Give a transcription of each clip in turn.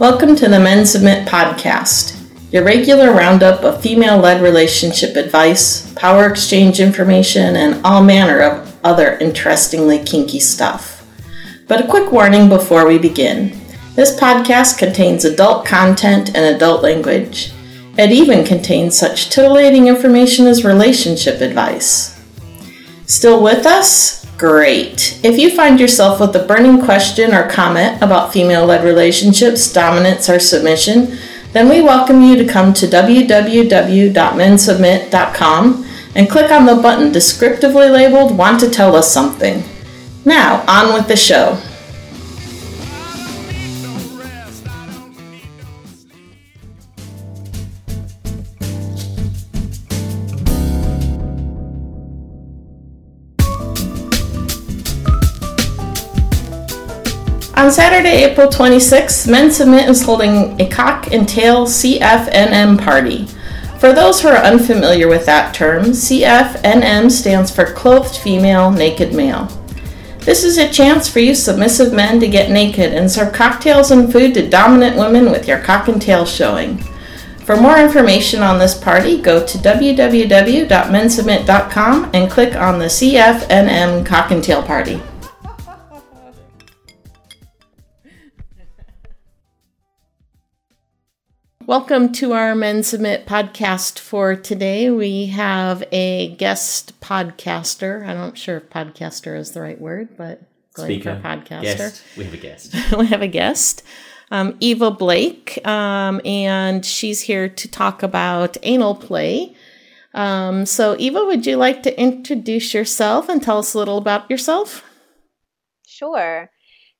Welcome to the Men Submit podcast, your regular roundup of female led relationship advice, power exchange information, and all manner of other interestingly kinky stuff. But a quick warning before we begin this podcast contains adult content and adult language. It even contains such titillating information as relationship advice. Still with us? Great. If you find yourself with a burning question or comment about female led relationships, dominance, or submission, then we welcome you to come to www.mensubmit.com and click on the button descriptively labeled Want to Tell Us Something. Now, on with the show. On Saturday, April 26th, Men Submit is holding a cock and tail CFNM party. For those who are unfamiliar with that term, CFNM stands for Clothed Female, Naked Male. This is a chance for you submissive men to get naked and serve cocktails and food to dominant women with your cock and tail showing. For more information on this party, go to www.mensubmit.com and click on the CFNM Cock and Tail Party. Welcome to our Men Submit podcast for today. We have a guest podcaster. I'm not sure if podcaster is the right word, but going Speaker, for podcaster. Guest. We have a guest. we have a guest, um, Eva Blake, um, and she's here to talk about anal play. Um, so, Eva, would you like to introduce yourself and tell us a little about yourself? Sure.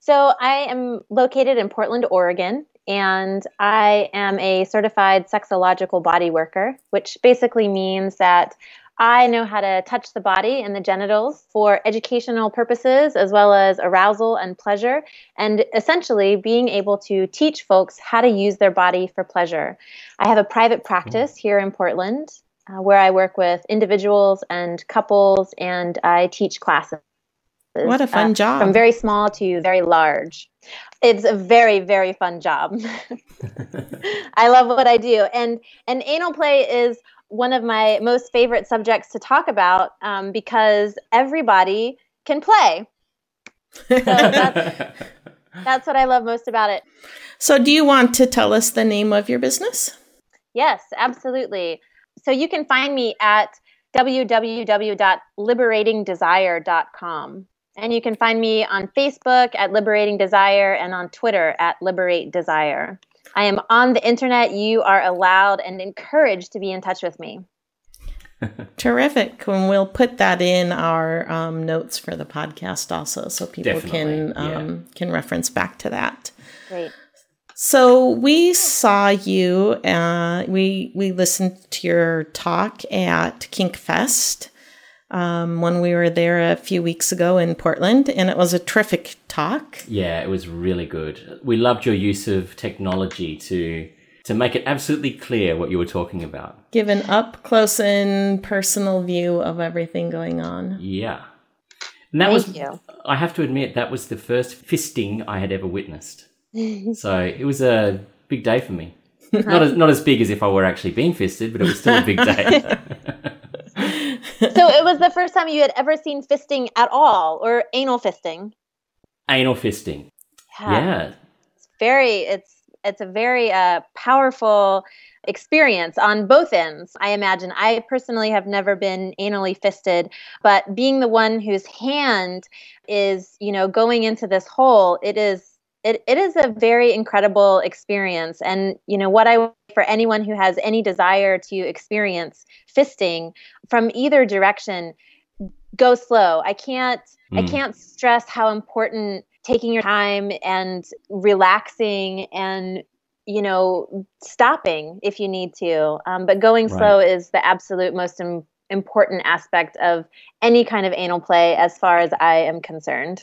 So, I am located in Portland, Oregon and I am a certified sexological body worker, which basically means that I know how to touch the body and the genitals for educational purposes as well as arousal and pleasure, and essentially being able to teach folks how to use their body for pleasure. I have a private practice here in Portland uh, where I work with individuals and couples, and I teach classes. What a fun uh, job. From very small to very large. It's a very, very fun job. I love what I do. And and anal play is one of my most favorite subjects to talk about um, because everybody can play. So that's, that's what I love most about it. So, do you want to tell us the name of your business? Yes, absolutely. So, you can find me at www.liberatingdesire.com. And you can find me on Facebook at Liberating Desire and on Twitter at Liberate Desire. I am on the internet. You are allowed and encouraged to be in touch with me. Terrific. And we'll put that in our um, notes for the podcast also so people Definitely, can um, yeah. can reference back to that. Great. So we saw you. Uh, we we listened to your talk at Kink Fest um, when we were there a few weeks ago in Portland, and it was a terrific talk. Yeah, it was really good. We loved your use of technology to to make it absolutely clear what you were talking about. Give an up close and personal view of everything going on. Yeah. And that Thank was you. I have to admit that was the first fisting I had ever witnessed. so it was a big day for me. not as not as big as if I were actually being fisted, but it was still a big day. so it was the first time you had ever seen fisting at all, or anal fisting. Anal fisting. Yeah. yeah. It's very. It's it's a very uh, powerful experience on both ends. I imagine. I personally have never been anally fisted, but being the one whose hand is, you know, going into this hole, it is it, it is a very incredible experience and you know what i for anyone who has any desire to experience fisting from either direction go slow i can't mm. i hmm. can't stress how important taking your time and relaxing and you know stopping if you need to um, but going right. slow is the absolute most Im- important aspect of any kind of anal play as far as i am concerned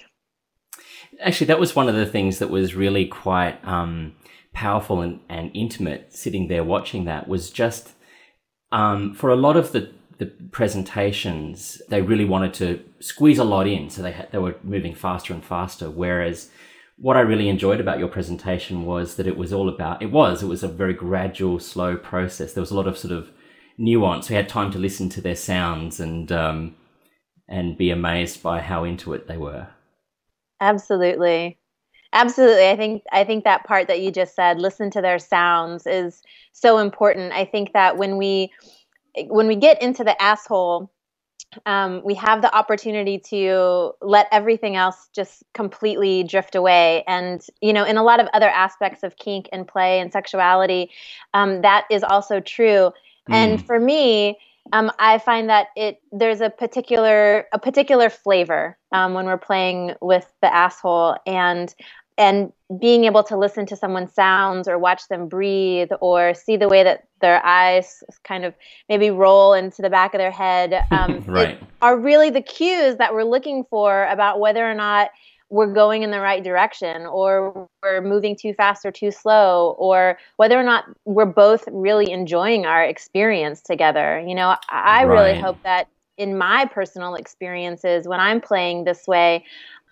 actually, that was one of the things that was really quite um, powerful and, and intimate. Sitting there watching that was just um, for a lot of the the presentations, they really wanted to squeeze a lot in, so they they were moving faster and faster. Whereas what I really enjoyed about your presentation was that it was all about, it was, it was a very gradual, slow process. There was a lot of sort of nuance. We had time to listen to their sounds and, um, and be amazed by how into it they were. Absolutely. Absolutely. I think I think that part that you just said, listen to their sounds is so important. I think that when we when we get into the asshole, um, we have the opportunity to let everything else just completely drift away. And, you know, in a lot of other aspects of kink and play and sexuality, um, that is also true. Mm. And for me, um, I find that it there's a particular a particular flavor um, when we're playing with the asshole, and and being able to listen to someone's sounds or watch them breathe or see the way that their eyes kind of maybe roll into the back of their head um, right. are really the cues that we're looking for about whether or not we're going in the right direction or we're moving too fast or too slow or whether or not we're both really enjoying our experience together you know i, right. really hope that in my personal experiences when i'm playing this way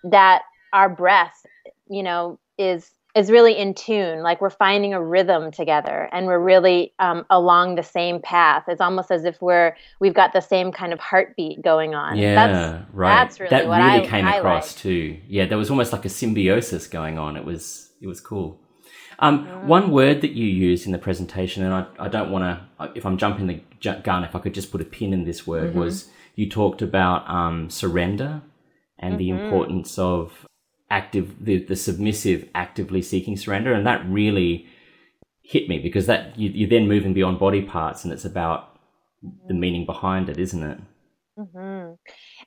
that our breath you know is is really in tune like we're finding a rhythm together and we're really um, along the same path it's almost as if we're we've got the same kind of heartbeat going on yeah that's, right that's really that really I, came I across like. too yeah there was almost like a symbiosis going on it was it was cool um, mm. one word that you used in the presentation and i, I don't want to if i'm jumping the gun if i could just put a pin in this word mm-hmm. was you talked about um, surrender and mm-hmm. the importance of active the, the submissive actively seeking surrender and that really hit me because that you, you're then moving beyond body parts and it's about the meaning behind it isn't it mm-hmm.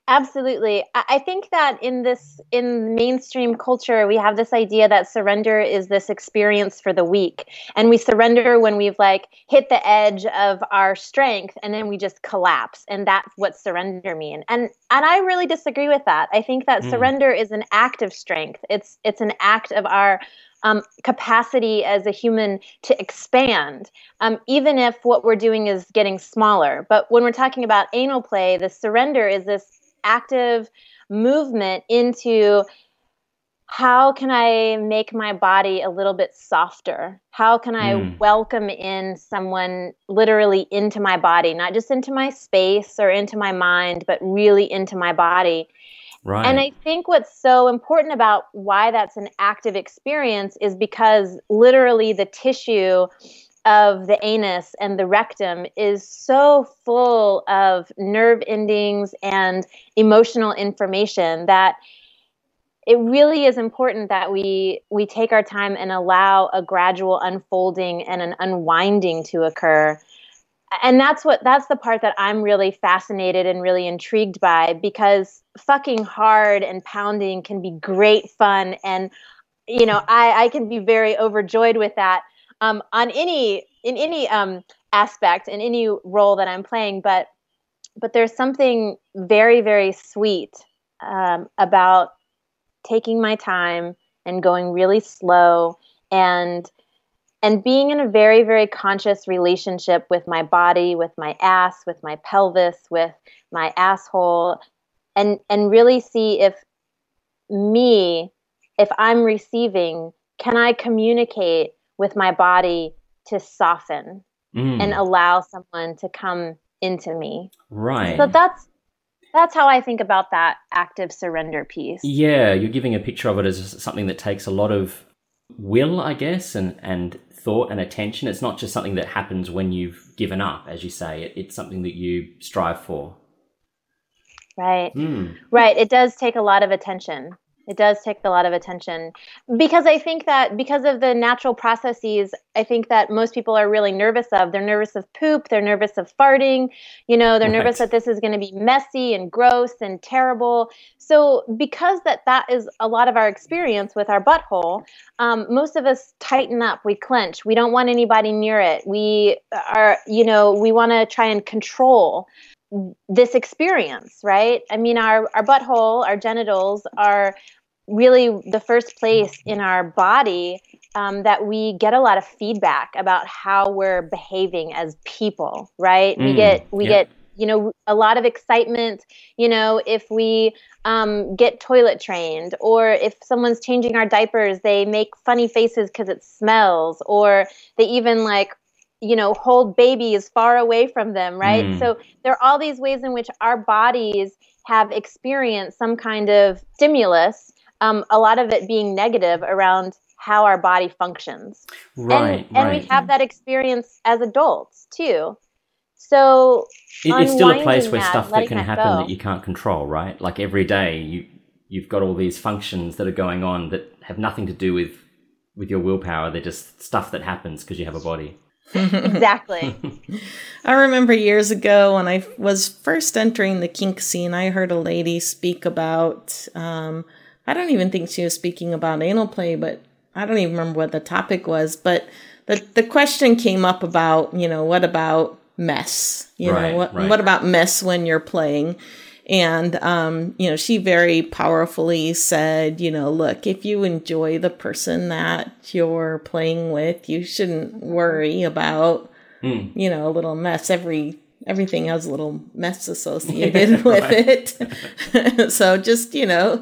Absolutely. I think that in this in mainstream culture we have this idea that surrender is this experience for the weak and we surrender when we've like hit the edge of our strength and then we just collapse and that's what surrender mean. And and I really disagree with that. I think that mm. surrender is an act of strength. It's it's an act of our um, capacity as a human to expand, um, even if what we're doing is getting smaller. But when we're talking about anal play, the surrender is this active movement into how can I make my body a little bit softer? How can I mm. welcome in someone literally into my body, not just into my space or into my mind, but really into my body? Right. And I think what's so important about why that's an active experience is because literally the tissue of the anus and the rectum is so full of nerve endings and emotional information that it really is important that we we take our time and allow a gradual unfolding and an unwinding to occur. And that's what that's the part that I'm really fascinated and really intrigued by because fucking hard and pounding can be great fun. And you know I I can be very overjoyed with that um, on any in any um, aspect in any role that I'm playing. But but there's something very very sweet um, about taking my time and going really slow and and being in a very very conscious relationship with my body with my ass with my pelvis with my asshole and and really see if me if i'm receiving can i communicate with my body to soften mm. and allow someone to come into me. Right. So that's that's how I think about that active surrender piece. Yeah, you're giving a picture of it as something that takes a lot of will, I guess, and and thought and attention. It's not just something that happens when you've given up, as you say. It, it's something that you strive for. Right. Mm. Right. It does take a lot of attention. It does take a lot of attention because I think that because of the natural processes, I think that most people are really nervous of. They're nervous of poop, they're nervous of farting, you know, they're right. nervous that this is going to be messy and gross and terrible. So, because that that is a lot of our experience with our butthole, um, most of us tighten up, we clench, we don't want anybody near it. We are, you know, we want to try and control this experience, right? I mean, our, our butthole, our genitals are really the first place in our body um, that we get a lot of feedback about how we're behaving as people, right? Mm, we get we get you know, a lot of excitement, you know, if we um, get toilet trained, or if someone's changing our diapers, they make funny faces because it smells, or they even like you know hold babies far away from them right mm. so there are all these ways in which our bodies have experienced some kind of stimulus um, a lot of it being negative around how our body functions right and, and right. we have that experience as adults too so it, it's still a place where that, stuff that can that happen go. that you can't control right like every day you you've got all these functions that are going on that have nothing to do with with your willpower they're just stuff that happens because you have a body exactly. I remember years ago when I was first entering the kink scene, I heard a lady speak about, um, I don't even think she was speaking about anal play, but I don't even remember what the topic was. But the, the question came up about, you know, what about mess? You right, know, what, right. what about mess when you're playing? And, um, you know, she very powerfully said, you know, look, if you enjoy the person that you're playing with, you shouldn't worry about, mm. you know, a little mess. Every, everything has a little mess associated with it. so just, you know,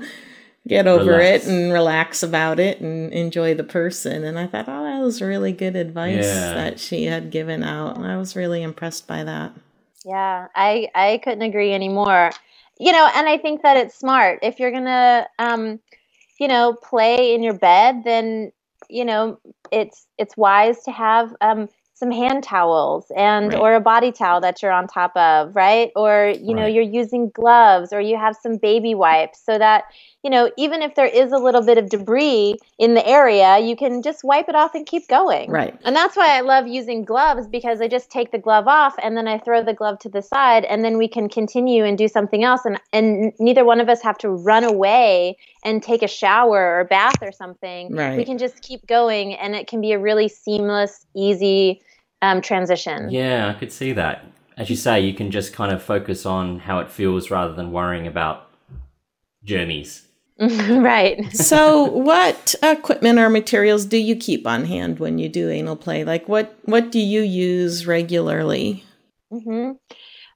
get over relax. it and relax about it and enjoy the person. And I thought, oh, that was really good advice yeah. that she had given out. And I was really impressed by that. Yeah, I I couldn't agree anymore you know, and I think that it's smart. If you're gonna, um, you know, play in your bed, then you know it's it's wise to have um, some hand towels and right. or a body towel that you're on top of, right? Or you right. know, you're using gloves or you have some baby wipes so that you know, even if there is a little bit of debris in the area, you can just wipe it off and keep going. Right. And that's why I love using gloves because I just take the glove off and then I throw the glove to the side and then we can continue and do something else and and neither one of us have to run away and take a shower or bath or something. Right. We can just keep going and it can be a really seamless, easy um, transition. Yeah, I could see that. As you say, you can just kind of focus on how it feels rather than worrying about germies. right. so, what equipment or materials do you keep on hand when you do anal play? Like, what what do you use regularly? Mm-hmm.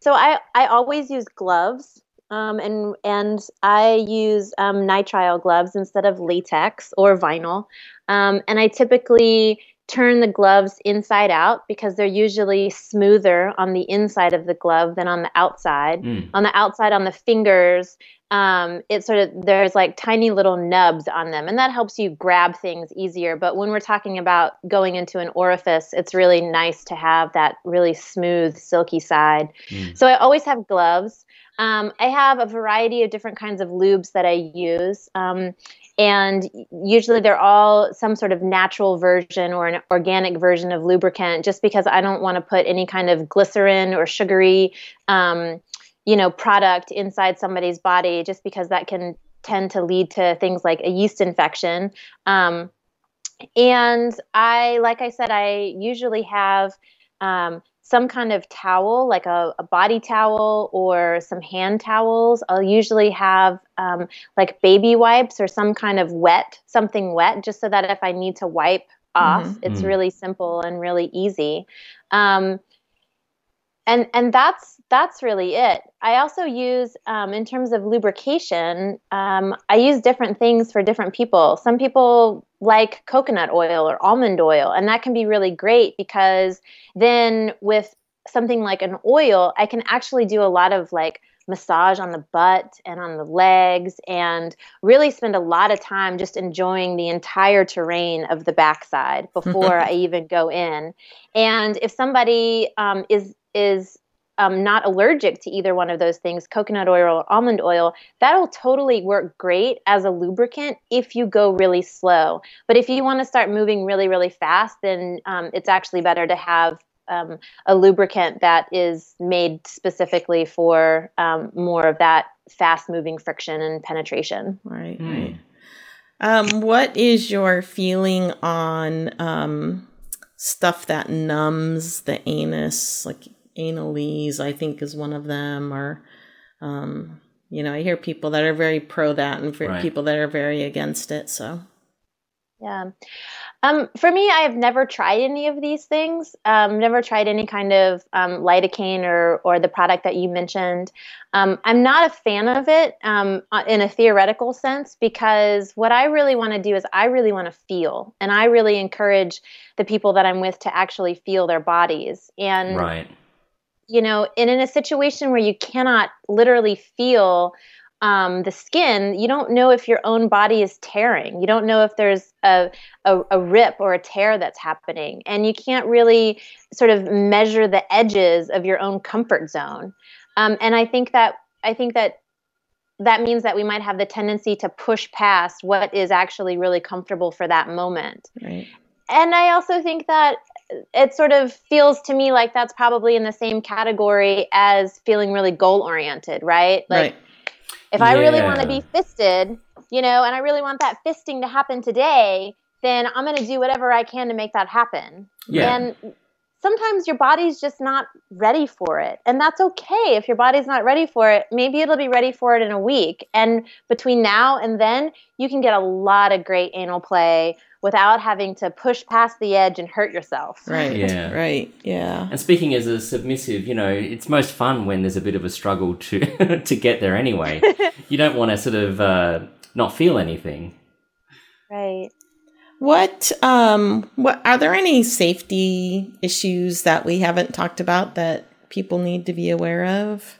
So, I I always use gloves, um, and and I use um, nitrile gloves instead of latex or vinyl, um, and I typically turn the gloves inside out because they're usually smoother on the inside of the glove than on the outside. Mm. On the outside, on the fingers, um, it's sort of there's like tiny little nubs on them, and that helps you grab things easier. But when we're talking about going into an orifice, it's really nice to have that really smooth, silky side. Mm. So I always have gloves. Um, I have a variety of different kinds of lubes that I use. Um, and usually they're all some sort of natural version or an organic version of lubricant just because i don't want to put any kind of glycerin or sugary um, you know product inside somebody's body just because that can tend to lead to things like a yeast infection um, and i like i said i usually have um, some kind of towel like a, a, body towel or some hand towels i'll usually have um, like baby wipes or some kind of wet something wet just so that if i need to wipe off mm-hmm. it's mm-hmm. really simple and really easy um, and and that's that's really it. I also use, um, in terms of lubrication, um, I use different things for different people. Some people like coconut oil or almond oil, and that can be really great because then with something like an oil, I can actually do a lot of like massage on the butt and on the legs and really spend a lot of time just enjoying the entire terrain of the backside before I even go in. And if somebody um, is is um, not allergic to either one of those things, coconut oil or almond oil, that'll totally work great as a lubricant if you go really slow. But if you want to start moving really, really fast, then um, it's actually better to have um, a lubricant that is made specifically for um, more of that fast moving friction and penetration. Right, mm. right. Um, what is your feeling on um, stuff that numbs the anus, like Anal-Ease, I think, is one of them. Or, um, you know, I hear people that are very pro that and for right. people that are very against it. So, yeah. Um, for me, I have never tried any of these things. Um, never tried any kind of um, lidocaine or or the product that you mentioned. Um, I'm not a fan of it um, uh, in a theoretical sense because what I really want to do is I really want to feel, and I really encourage the people that I'm with to actually feel their bodies. And right. You know, and in a situation where you cannot literally feel um, the skin, you don't know if your own body is tearing. You don't know if there's a, a, a, rip or a tear that's happening. And you can't really sort of measure the edges of your own comfort zone. Um, and I think that I think that that means that we might have the tendency to push past what is actually really comfortable for that moment. Right. And I also think that it sort of feels to me like that's probably in the same category as feeling really goal oriented, right? Like right if I really want to be fisted, you know, and I really want that fisting to happen today, then I'm going to do whatever I can to make that happen. Yeah. And sometimes your body's just not ready for it. And that's okay if your body's not ready for it. Maybe it'll be ready for it in a week. And between now and then, you can get a lot of great anal play without having to push past the edge and hurt yourself. Right. Yeah. Right. Yeah. And speaking as a submissive, you know, it's most fun when there's a bit of a struggle to to get there anyway. you don't want to sort of uh, not feel anything. Right. What um what are there any safety issues that we haven't talked about that people need to be aware of?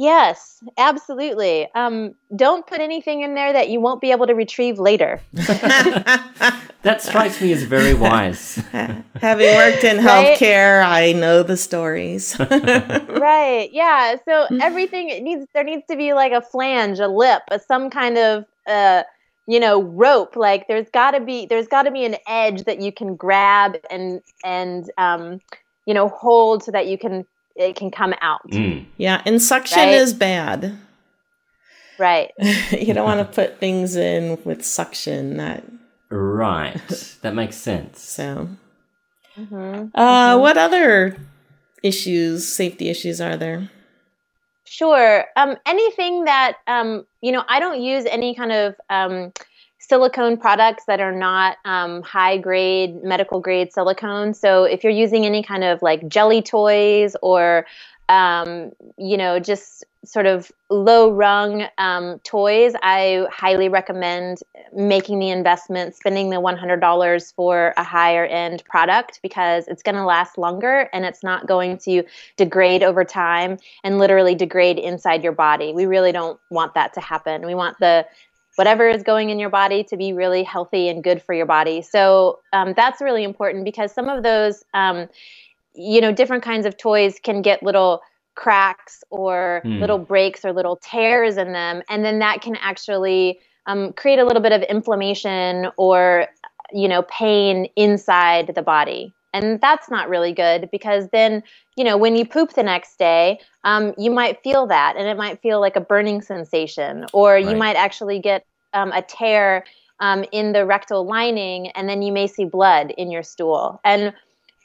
Yes, absolutely. Um, don't put anything in there that you won't be able to retrieve later. that strikes me as very wise. Having worked in right? healthcare, I know the stories. right. Yeah. So everything it needs there needs to be like a flange, a lip, a, some kind of uh, you know rope. Like there's got to be there's got to be an edge that you can grab and and um, you know hold so that you can it can come out. Mm. Yeah, and suction right? is bad. Right. you don't want to put things in with suction that Right. that makes sense. So mm-hmm. Uh, mm-hmm. what other issues, safety issues are there? Sure. Um, anything that um, you know, I don't use any kind of um, silicone products that are not um, high grade medical grade silicone. So if you're using any kind of like jelly toys or um, you know just sort of low rung um, toys, I highly recommend making the investment, spending the $100 for a higher end product because it's going to last longer and it's not going to degrade over time and literally degrade inside your body. We really don't want that to happen. We want the whatever is going in your body to be really healthy and good for your body. So um, that's really important because some of those, um, you know, different kinds of toys can get little cracks or mm. little breaks or little tears in them, and then that can actually um, create a little bit of inflammation or you know pain inside the body and that's not really good because then you know when you poop the next day um, you might feel that and it might feel like a burning sensation or right. you might actually get um, a tear um, in the rectal lining and then you may see blood in your stool and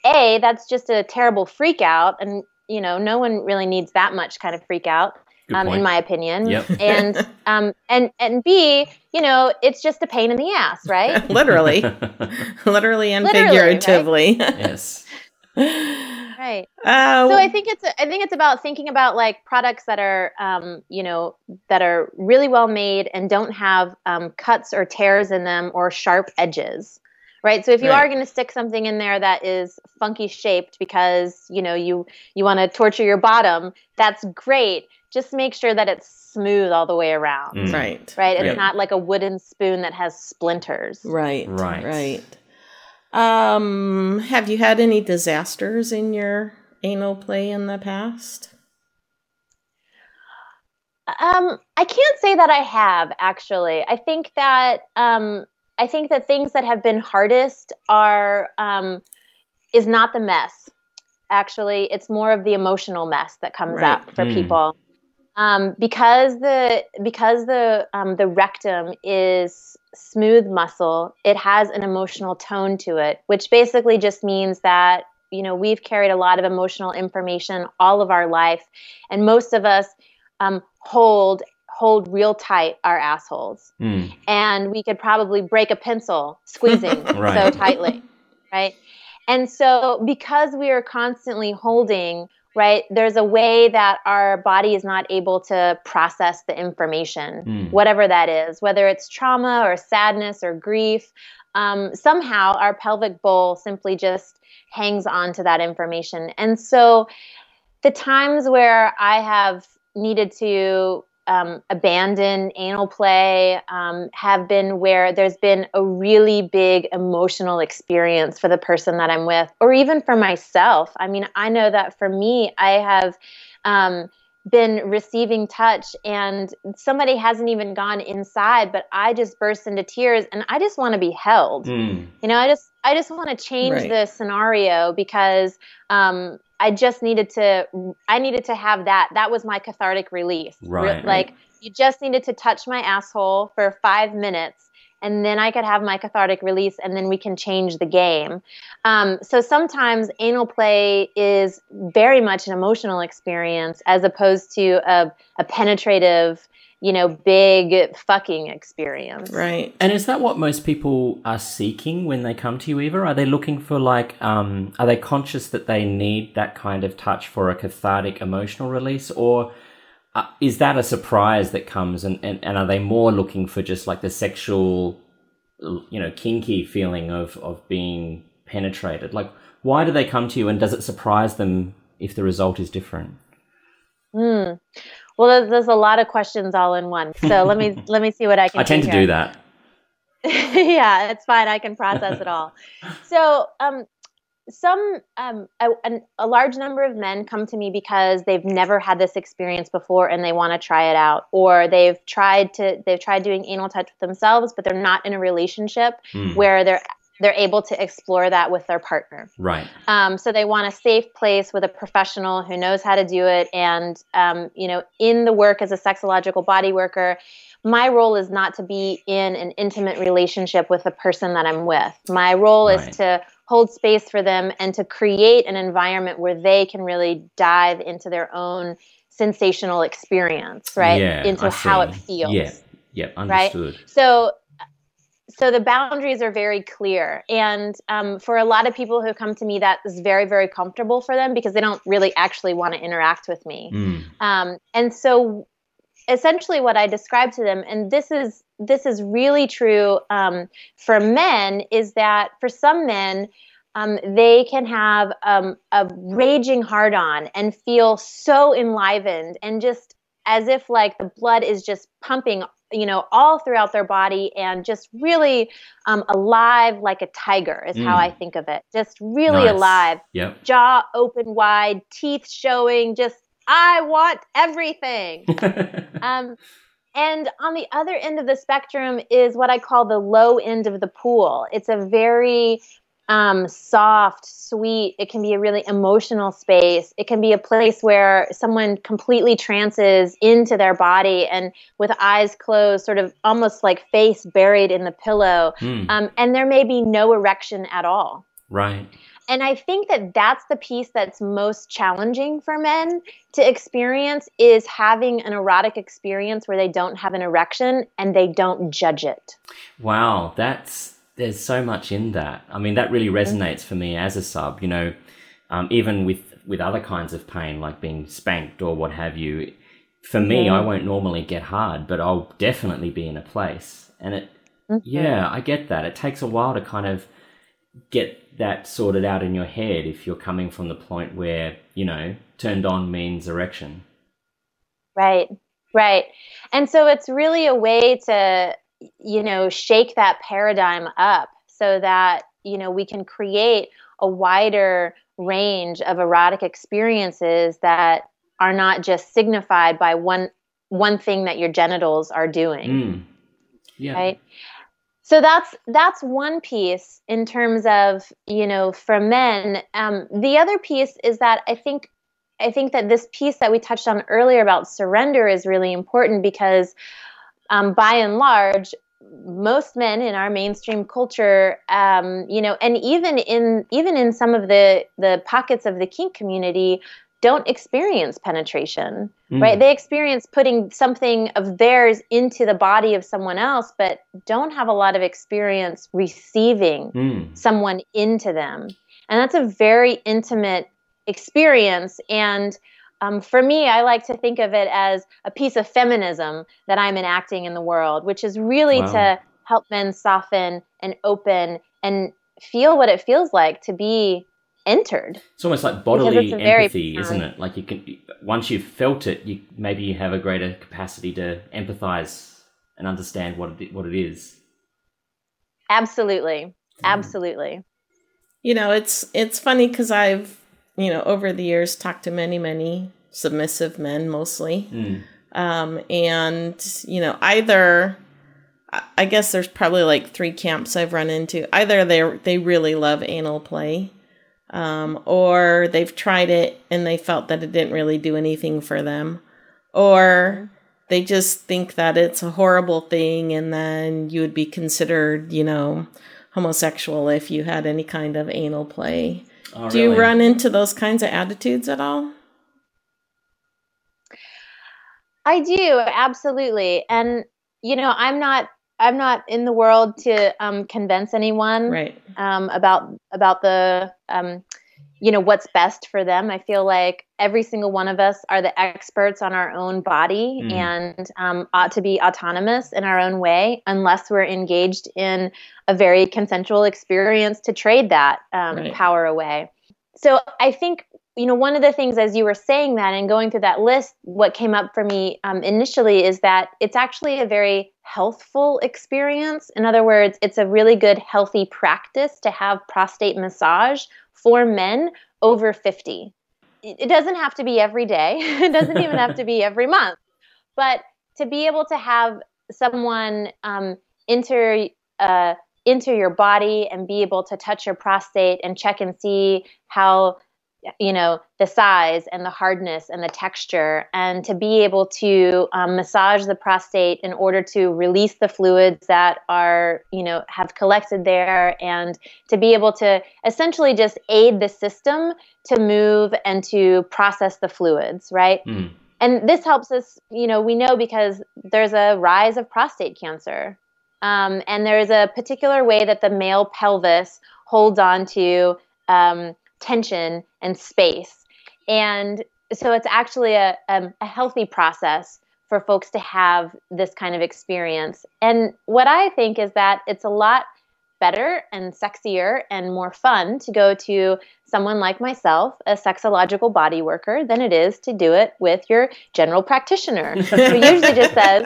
a that's just a terrible freak out and you know no one really needs that much kind of freak out um, in my opinion. Yep. and um, and and B, you know, it's just a pain in the ass, right? Literally, literally and Literally, figuratively. Right? yes. Right. Uh, so I think it's I think it's about thinking about like products that are um, you know that are really well made and don't have um, cuts or tears in them or sharp edges right so if you right. are going to stick something in there that is funky shaped because you know you you want to torture your bottom that's great just make sure that it's smooth all the way around. Mm. Right. Right. It's not like a wooden spoon that has splinters. Right. Right. Right. Um, have you had any disasters in your anal play in the past? Um, I can't say that I have actually. I think that um, I think that things that have been hardest are um, is not the mess. Actually, it's more of the emotional mess that comes right. up for mm. people um, because the because the um, the rectum is smooth muscle, it has an emotional tone to it, which basically just means that you know we've carried a lot of emotional information all of our life, and most of us um, hold hold real tight our assholes. Mm. And we could probably break a pencil squeezing Right. so tightly, right? And so because we are constantly holding, right, there's a way that our body is not able to process the information, Mm. whatever that is, whether it's trauma or sadness or grief. Um, somehow our pelvic bowl simply just hangs on to that information. And so the times where I have needed to um, abandon anal play um, have been where there's been a really big emotional experience for the person that I'm with, or even for myself. I mean, I know that for me, I have. Um, been receiving touch and somebody hasn't even gone inside but i just burst into tears and i just want to be held Mm. you know i just i just want to change Right. the scenario because um i just needed to i needed to have that. That was my cathartic release. Re- Right. like you just needed to touch my asshole for five minutes and then i could have my cathartic release and then we can change the game. Um, so sometimes anal play is very much an emotional experience as opposed to a, a penetrative you know big fucking experience Right. And is that what most people are seeking when they come to you, Eva? Are they looking for like, um, are they conscious that they need that kind of touch for a cathartic emotional release, or uh, is that a surprise that comes? And, and and are they more looking for just like the sexual, you know, kinky feeling of of being penetrated? Like, why do they come to you, and does it surprise them if the result is different? Hmm. Well, there's, there's a lot of questions all in one. So let me let me see what I can. I tend to do that. yeah, it's fine. I can process it all. So, um, some um, a, an- a large number of men come to me because they've never had this experience before and they want to try it out, or they've tried to they've tried doing anal touch with themselves, but they're not in a relationship Mm. where they're they're able to explore that with their partner. Right. Um, so they want a safe place with a professional who knows how to do it. And um, you know, in the work as a sexological body worker, my role is not to be in an intimate relationship with the person that I'm with. My role Right. is to hold space for them and to create an environment where they can really dive into their own sensational experience, right? Yeah, into how it feels Yeah. Yep. Right? Understood. so so the boundaries are very clear and um, for a lot of people who come to me that is very very comfortable for them because they don't really actually want to interact with me Mm. um, and so essentially what i describe to them and this is this is really true um, for men is that for some men um, they can have um, a raging hard on and feel so enlivened and just as if like the blood is just pumping you know all throughout their body and just really um, alive like a tiger is how Mm. i think of it just really Nice. alive Yep. jaw open wide teeth showing just i want everything um, and on the other end of the spectrum is what I call the low end of the pool. It's a very um, soft, sweet, it can be a really emotional space. It can be a place where someone completely trances into their body and with eyes closed, sort of almost like face buried in the pillow. Mm. Um, and there may be no erection at all. right. And I think that that's the piece that's most challenging for men to experience is having an erotic experience where they don't have an erection and they don't judge it. Wow, that's there's so much in that. I mean, that really resonates for me as a sub. You know, um, even with with other kinds of pain, like being spanked or what have you. For me, I won't normally get hard, but I'll definitely be in a place, and it. Yeah, I get that. It takes a while to kind of get that sorted out in your head if you're coming from the point where you know turned on means erection. Right. Right. And so it's really a way to, you know, shake that paradigm up so that, you know, we can create a wider range of erotic experiences that are not just signified by one one thing that your genitals are doing Mm. Yeah. right so that's that's one piece in terms of you know for men um, the other piece is that i think i think that this piece that we touched on earlier about surrender is really important because um, by and large most men in our mainstream culture um, you know and even in even in some of the the pockets of the kink community don't experience penetration, mm. right? They experience putting something of theirs into the body of someone else, but don't have a lot of experience receiving mm. someone into them. And that's a very intimate experience. And um, for me, I like to think of it as a piece of feminism that I'm enacting in the world, which is really wow. to help men soften and open and feel what it feels like to be entered. It's almost like bodily empathy, isn't it? Like you can once you've felt it, you maybe you have a greater capacity to empathize and understand what it, what it is. Absolutely, mm. absolutely. You know, it's it's funny because I've you know over the years talked to many many submissive men mostly, mm. um, and you know either. I guess there's probably like three camps I've run into. Either they they really love anal play, um, or they've tried it and they felt that it didn't really do anything for them, or they just think that it's a horrible thing and then you would be considered, you know, homosexual if you had any kind of anal play. Oh, do really? you run into those kinds of attitudes at all? I do, absolutely. And you know, I'm not I'm not in the world to um, convince anyone right. um, about about the um, you know what's best for them. I feel like every single one of us are the experts on our own body mm. and um, ought to be autonomous in our own way, unless we're engaged in a very consensual experience to trade that um, right. power away. So I think you know, one of the things as you were saying that and going through that list, what came up for me um, initially is that it's actually a very healthful experience. In other words, it's a really good, healthy practice to have prostate massage for men over 50. It doesn't have to be every day, it doesn't even have to be every month. But to be able to have someone um, enter, uh, enter your body and be able to touch your prostate and check and see how you know the size and the hardness and the texture and to be able to um, massage the prostate in order to release the fluids that are you know have collected there and to be able to essentially just aid the system to move and to process the fluids right mm. and this helps us you know we know because there's a rise of prostate cancer um, and there's a particular way that the male pelvis holds on to um, tension and space. And so it's actually a, a, a healthy process for folks to have this kind of experience. And what I think is that it's a lot better and sexier and more fun to go to someone like myself, a sexological body worker, than it is to do it with your general practitioner who usually just says,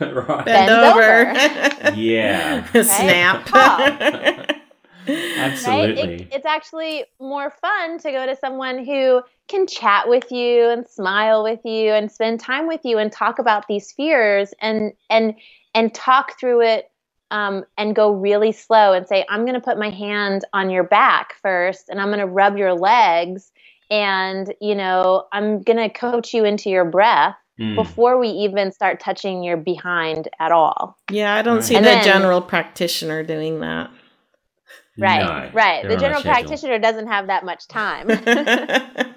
right. bend over. over. yeah. Snap. Absolutely. Right? It, it's actually more fun to go to someone who can chat with you and smile with you and spend time with you and talk about these fears and and and talk through it um, and go really slow and say, I'm going to put my hand on your back first and I'm going to rub your legs and, you know, I'm going to coach you into your breath mm. before we even start touching your behind at all. Yeah, I don't see and the then, general practitioner doing that. Right, no, right. The general practitioner doesn't have that much time.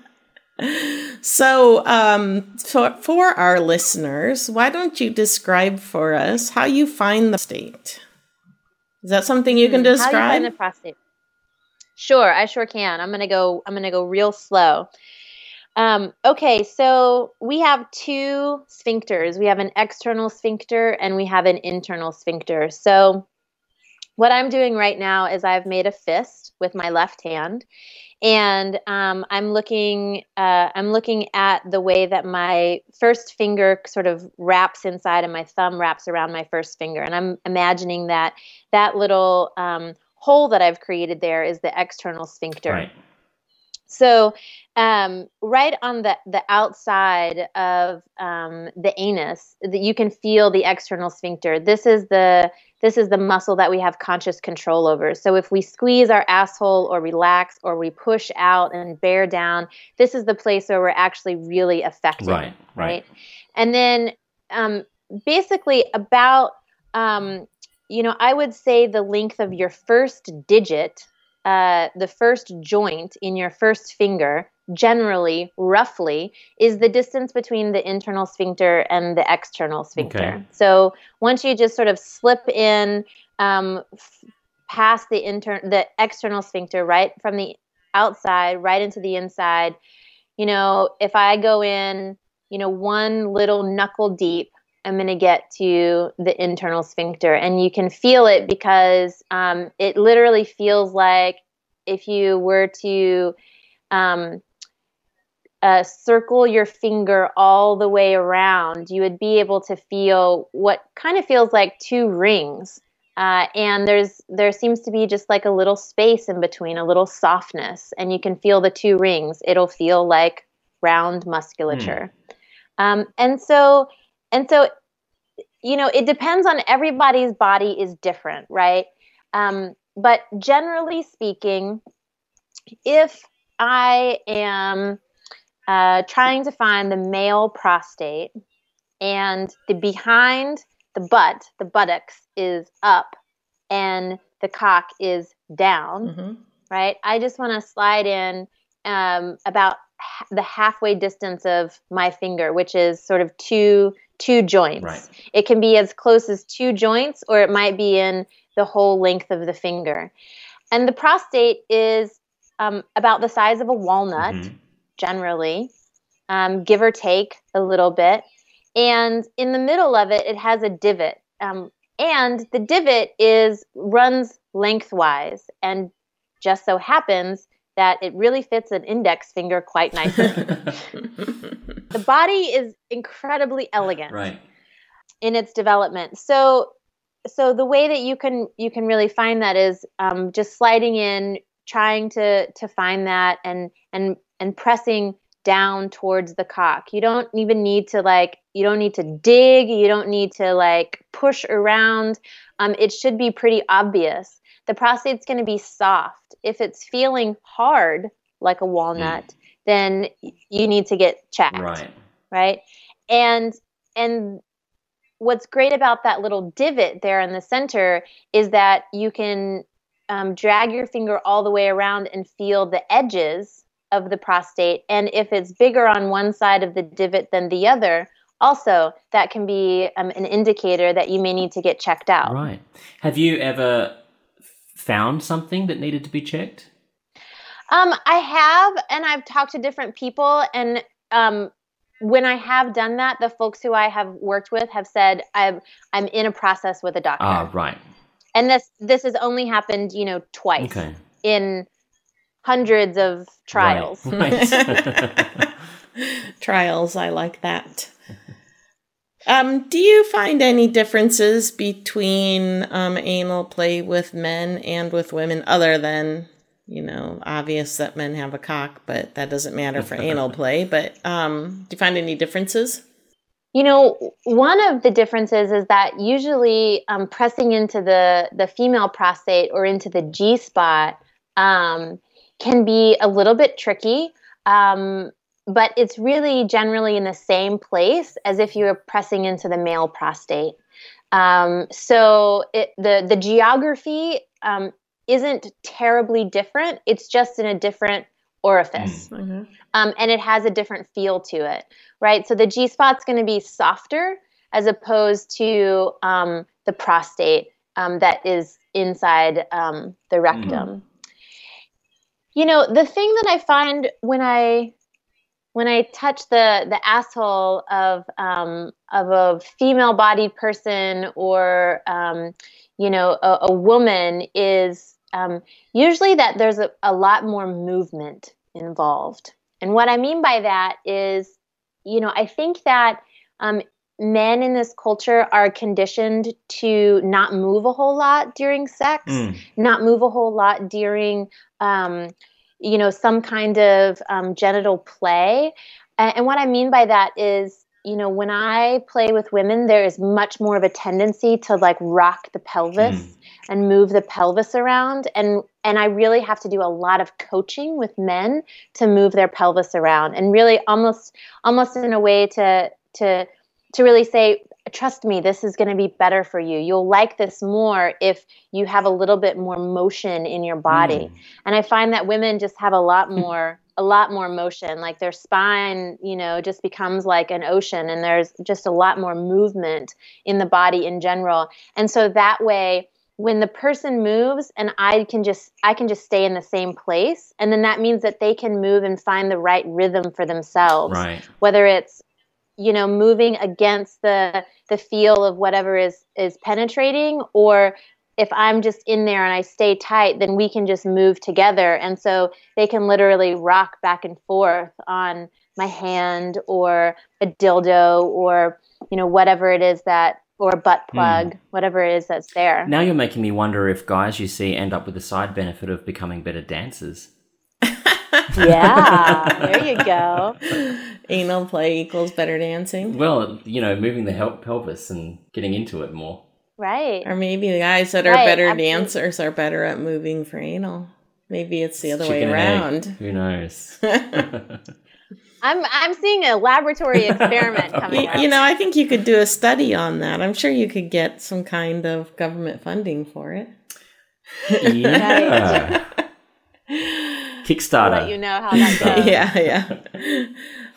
so, um, for, for our listeners, why don't you describe for us how you find the state? Is that something you can describe? Hmm, how you find the prostate? Sure, I sure can. I'm gonna go. I'm gonna go real slow. Um, okay, so we have two sphincters. We have an external sphincter and we have an internal sphincter. So what I'm doing right now is I've made a fist with my left hand, and um, I'm looking uh, I'm looking at the way that my first finger sort of wraps inside, and my thumb wraps around my first finger, and I'm imagining that that little um, hole that I've created there is the external sphincter. Right. So, um, right on the, the outside of um, the anus, that you can feel the external sphincter. This is the this is the muscle that we have conscious control over. So if we squeeze our asshole or relax or we push out and bear down, this is the place where we're actually really affected. Right. Right. right? And then um, basically about um, you know, I would say the length of your first digit uh, the first joint in your first finger generally, roughly, is the distance between the internal sphincter and the external sphincter. Okay. So once you just sort of slip in um, f- past the inter- the external sphincter, right from the outside, right into the inside, you know, if I go in, you know, one little knuckle deep, I'm going to get to the internal sphincter. And you can feel it because um, it literally feels like if you were to um, uh, circle your finger all the way around, you would be able to feel what kind of feels like two rings. Uh, and there's there seems to be just like a little space in between, a little softness, and you can feel the two rings. It'll feel like round musculature, mm. um, and so and so, you know, it depends on everybody's body is different, right? Um, but generally speaking, if I am uh, trying to find the male prostate, and the behind the butt, the buttocks is up, and the cock is down. Mm-hmm. Right. I just want to slide in um, about the halfway distance of my finger, which is sort of two two joints. Right. It can be as close as two joints, or it might be in the whole length of the finger. And the prostate is um, about the size of a walnut. Mm-hmm generally, um, give or take a little bit. And in the middle of it, it has a divot. Um, and the divot is runs lengthwise and just so happens that it really fits an index finger quite nicely. the body is incredibly elegant right. in its development. So so the way that you can you can really find that is um, just sliding in, trying to to find that and and and pressing down towards the cock. You don't even need to like you don't need to dig, you don't need to like push around. Um, it should be pretty obvious. The prostate's going to be soft. If it's feeling hard like a walnut, mm. then you need to get checked. Right. Right? And and what's great about that little divot there in the center is that you can um, drag your finger all the way around and feel the edges of the prostate. And if it's bigger on one side of the divot than the other, also that can be um, an indicator that you may need to get checked out. Right. Have you ever found something that needed to be checked? Um, I have, and I've talked to different people, and um, when I have done that, the folks who I have worked with have said I'm I'm in a process with a doctor. Ah, right. And this this has only happened, you know, twice okay. in hundreds of trials. Right. Right. trials, I like that. Um, do you find any differences between um, anal play with men and with women, other than you know obvious that men have a cock, but that doesn't matter for anal play? But um, do you find any differences? You know, one of the differences is that usually um, pressing into the the female prostate or into the G spot um, can be a little bit tricky. Um, but it's really generally in the same place as if you were pressing into the male prostate. Um, so it, the the geography um, isn't terribly different. It's just in a different orifice, mm. mm-hmm. um, and it has a different feel to it, right? So the G spot's going to be softer as opposed to um, the prostate um, that is inside um, the rectum. Mm-hmm. You know, the thing that I find when I when I touch the the asshole of um, of a female bodied person or um, you know a, a woman is um, usually that there's a, a lot more movement involved. And what I mean by that is, you know, I think that um, men in this culture are conditioned to not move a whole lot during sex, mm. not move a whole lot during um, you know, some kind of um, genital play. And, and what I mean by that is, you know, when I play with women, there is much more of a tendency to like rock the pelvis mm. and move the pelvis around. And and I really have to do a lot of coaching with men to move their pelvis around and really almost almost in a way to to to really say trust me, this is going to be better for you. You'll like this more if you have a little bit more motion in your body. Mm. And I find that women just have a lot more a lot more motion like their spine you know just becomes like an ocean and there's just a lot more movement in the body in general and so that way when the person moves and i can just i can just stay in the same place and then that means that they can move and find the right rhythm for themselves right. whether it's you know moving against the the feel of whatever is is penetrating or if i'm just in there and i stay tight then we can just move together and so they can literally rock back and forth on my hand or a dildo or you know whatever it is that or a butt hmm. plug, mm. whatever it is that's there. Now you're making me wonder if guys you see end up with the side benefit of becoming better dancers. Yeah, there you go. Anal play equals better dancing. Well, you know, moving the help pelvis and getting into it more. Right. Or maybe the guys that are right, better absolutely. dancers are better at moving for anal. Maybe it's the other way around. Who knows? I'm I'm seeing a laboratory experiment coming. you, you know, I think you could do a study on that. I'm sure you could get some kind of government funding for it. Yeah. Kickstarter. I'll let you know how that goes. yeah, yeah.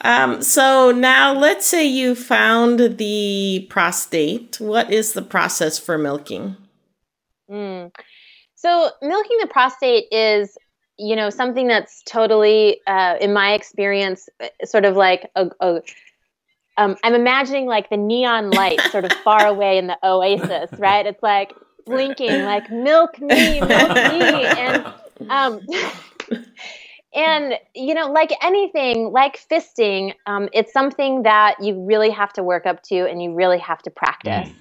Um, so now let's say you found the prostate. What is the process for milking? Mm. So milking the prostate is you know something that's totally uh, in my experience uh, sort of like a, a um, i'm imagining like the neon light sort of far away in the oasis right it's like blinking like milk me milk me and um, and you know like anything like fisting um, it's something that you really have to work up to and you really have to practice mm.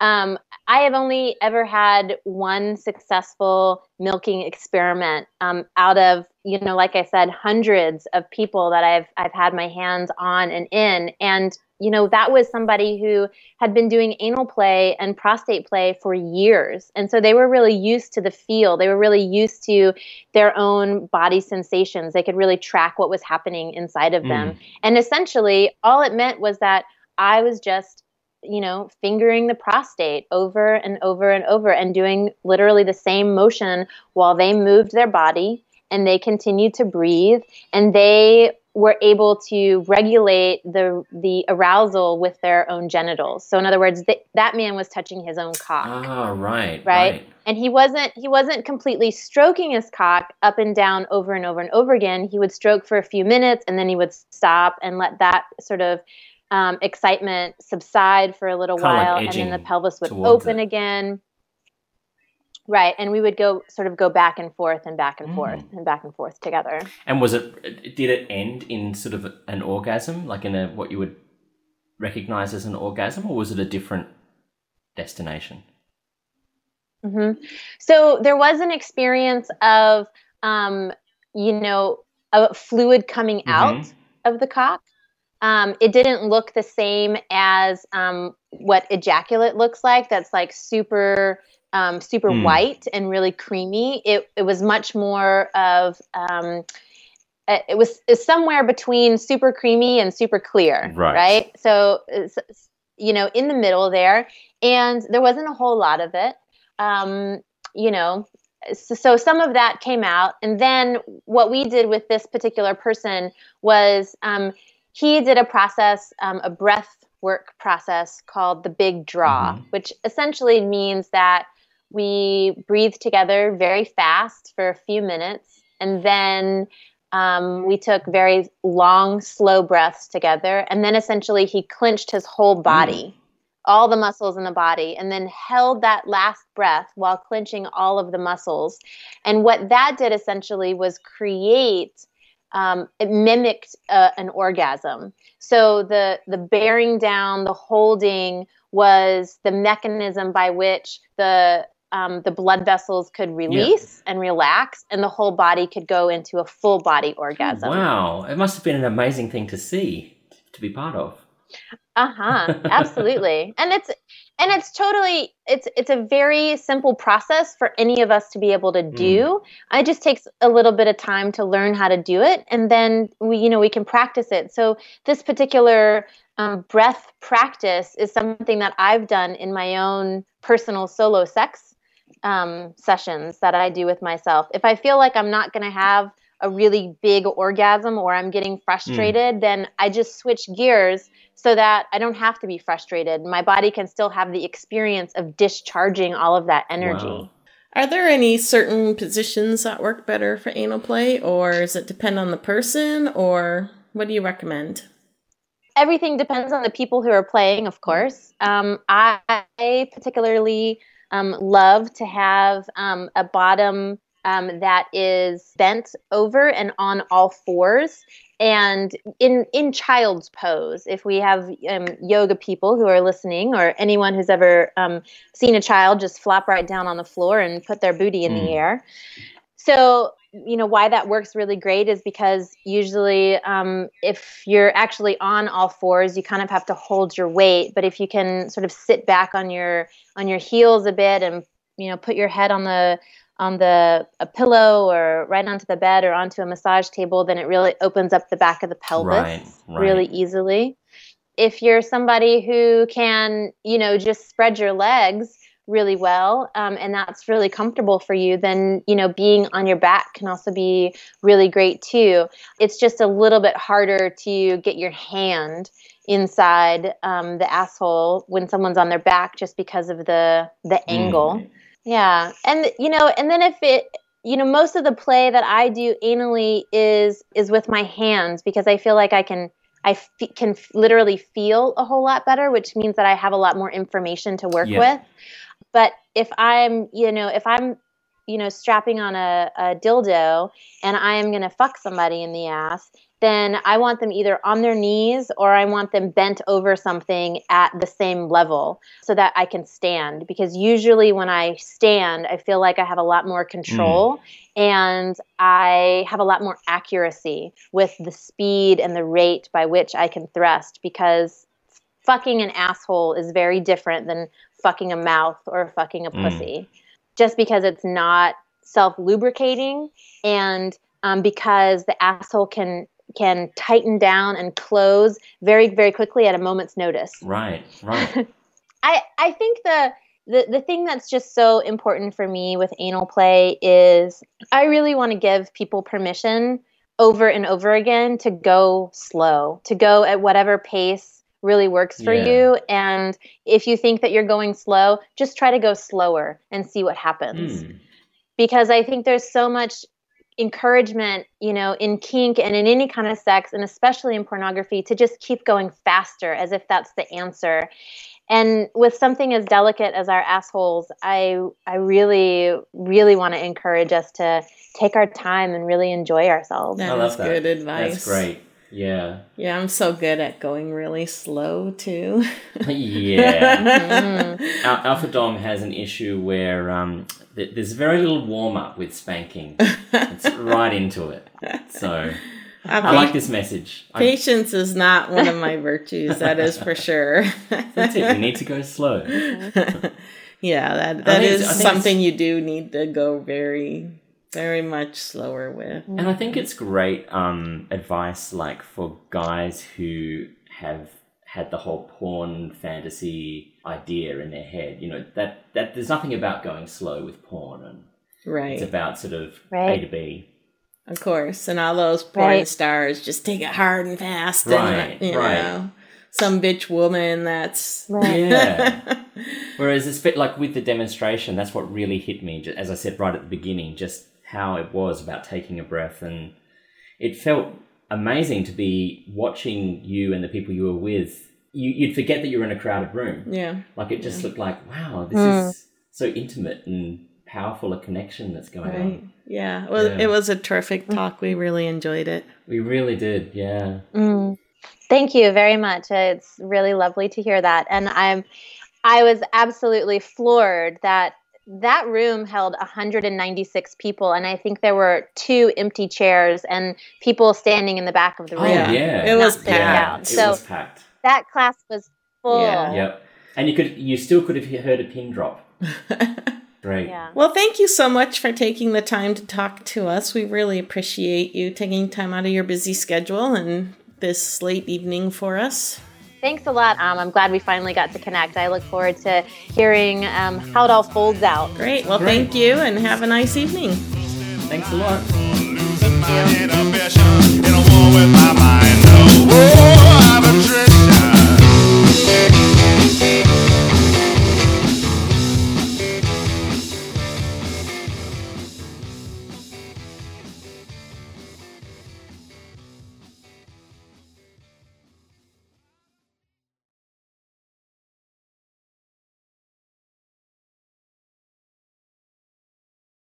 Um, I have only ever had one successful milking experiment um, out of, you know, like I said, hundreds of people that I've I've had my hands on and in, and you know that was somebody who had been doing anal play and prostate play for years, and so they were really used to the feel. They were really used to their own body sensations. They could really track what was happening inside of them, mm. and essentially all it meant was that I was just you know, fingering the prostate over and over and over and doing literally the same motion while they moved their body and they continued to breathe and they were able to regulate the the arousal with their own genitals. So in other words, th- that man was touching his own cock. Ah, right, right. Right. And he wasn't he wasn't completely stroking his cock up and down over and over and over again. He would stroke for a few minutes and then he would stop and let that sort of um, excitement subside for a little kind while, like and then the pelvis would open it. again. Right, and we would go sort of go back and forth and back and mm. forth and back and forth together. And was it? Did it end in sort of an orgasm, like in a what you would recognize as an orgasm, or was it a different destination? Mm-hmm. So there was an experience of, um, you know, a fluid coming mm-hmm. out of the cock. Um, it didn't look the same as um, what ejaculate looks like. That's like super, um, super mm. white and really creamy. It it was much more of um, it was, it was somewhere between super creamy and super clear, right? right? So you know, in the middle there, and there wasn't a whole lot of it. Um, you know, so, so, some of that came out and then what we did with this particular person was um, he did a process, um, a breath work process called the big draw, mm-hmm. which essentially means that we breathe together very fast for a few minutes and then um, we took very long, slow breaths together. And then essentially he clenched his whole body, mm. all the muscles in the body, and then held that last breath while clenching all of the muscles. And what that did essentially was create um, it mimicked uh, an orgasm. So the the bearing down, the holding was the mechanism by which the um, the blood vessels could release yeah. and relax, and the whole body could go into a full body orgasm. Wow, it must have been an amazing thing to see, to be part of. Uh huh. Absolutely, and it's and it's totally it's it's a very simple process for any of us to be able to do mm. it just takes a little bit of time to learn how to do it and then we you know we can practice it so this particular um, breath practice is something that I've done in my own personal solo sex um, sessions that I do with myself. If I feel like I'm not going to have a really big orgasm or I'm getting frustrated, mm. then I just switch gears so that I don't have to be frustrated. My body can still have the experience of discharging all of that energy. Wow. Are there any certain positions that work better for anal play, or does it depend on the person, or what do you recommend? Everything depends on the people who are playing, of course. Um, I particularly um, love to have um, a bottom um, that is bent over and on all fours. And in in child's pose if we have um, yoga people who are listening or anyone who's ever um, seen a child just flop right down on the floor and put their booty in mm. the air. So you know why that works really great is because usually um, if you're actually on all fours you kind of have to hold your weight. But if you can sort of sit back on your on your heels a bit and you know put your head on the on the a pillow or right onto the bed or onto a massage table then it really opens up the back of the pelvis right, right. really easily if you're somebody who can you know just spread your legs really well um, and that's really comfortable for you then you know being on your back can also be really great too it's just a little bit harder to get your hand inside um, the asshole when someone's on their back just because of the the angle mm. Yeah and you know and then if it you know most of the play that i do anally is is with my hands because i feel like i can I f- can f- literally feel a whole lot better, which means that I have a lot more information to work yeah. with. But if I'm, you know, if I'm, you know, strapping on a, a dildo and I am going to fuck somebody in the ass, then I want them either on their knees or I want them bent over something at the same level so that I can stand. Because usually when I stand, I feel like I have a lot more control mm. and I have a lot more accuracy with the speed and the rate by which I can thrust. Because fucking an asshole is very different than fucking a mouth or fucking a mm. pussy just because it's not self lubricating and um, because the asshole can can tighten down and close very very quickly at a moment's notice right right i i think the the, the thing that's just so important for me with anal play is I really want to give people permission over and over again to go slow, to go at whatever pace really works for yeah. you. And if you think that you're going slow, just try to go slower and see what happens. Mm. Because I think there's so much encouragement, you know, in kink and in any kind of sex, and especially in pornography, to just keep going faster as if that's the answer. And with something as delicate as our assholes, I I really really want to encourage us to take our time and really enjoy ourselves. That is good advice. That's great. Yeah. Yeah, I'm so good at going really slow too. yeah. mm. Alpha Dom has an issue where um, th- there's very little warm up with spanking. It's right into it. So uh, I like this message. Patience I... is not one of my virtues, that is for sure. That's it. You need to go slow. yeah, that that is something you do need to go very very much slower with. And I think it's great um, advice, like for guys who have had the whole porn fantasy idea in their head. You know that that there's nothing about going slow with porn, and right. It's about sort of right. A to B. Of course, and all those porn right. stars just take it hard and fast, right? And, you right. know, some bitch woman that's right. yeah. Whereas it's bit like with the demonstration, that's what really hit me. As I said right at the beginning, just how it was about taking a breath and it felt amazing to be watching you and the people you were with you, would forget that you're in a crowded room. Yeah. Like it just yeah. looked like wow this mm. is so intimate and powerful a connection that's going right. on yeah. Well yeah. it was a terrific talk. We really enjoyed it. We really did yeah. Mm. thank you very much. It's really lovely to hear that. And i'm i was absolutely floored that that room held 196 people and i think there were two empty chairs and people standing in the back of the oh, room. Oh, yeah. It was packed so it was packed. That class was full yeah. yep and you could you still could have heard a pin drop Great. Yeah. Well, thank you so much for taking the time to talk to us. We really appreciate you taking time out of your busy schedule and this late evening for us. Thanks a lot. Um, I'm glad we finally got to connect. I look forward to hearing um, how it all folds out. Great. Well, Great. thank you and have a nice evening. Thanks a lot. Thank you.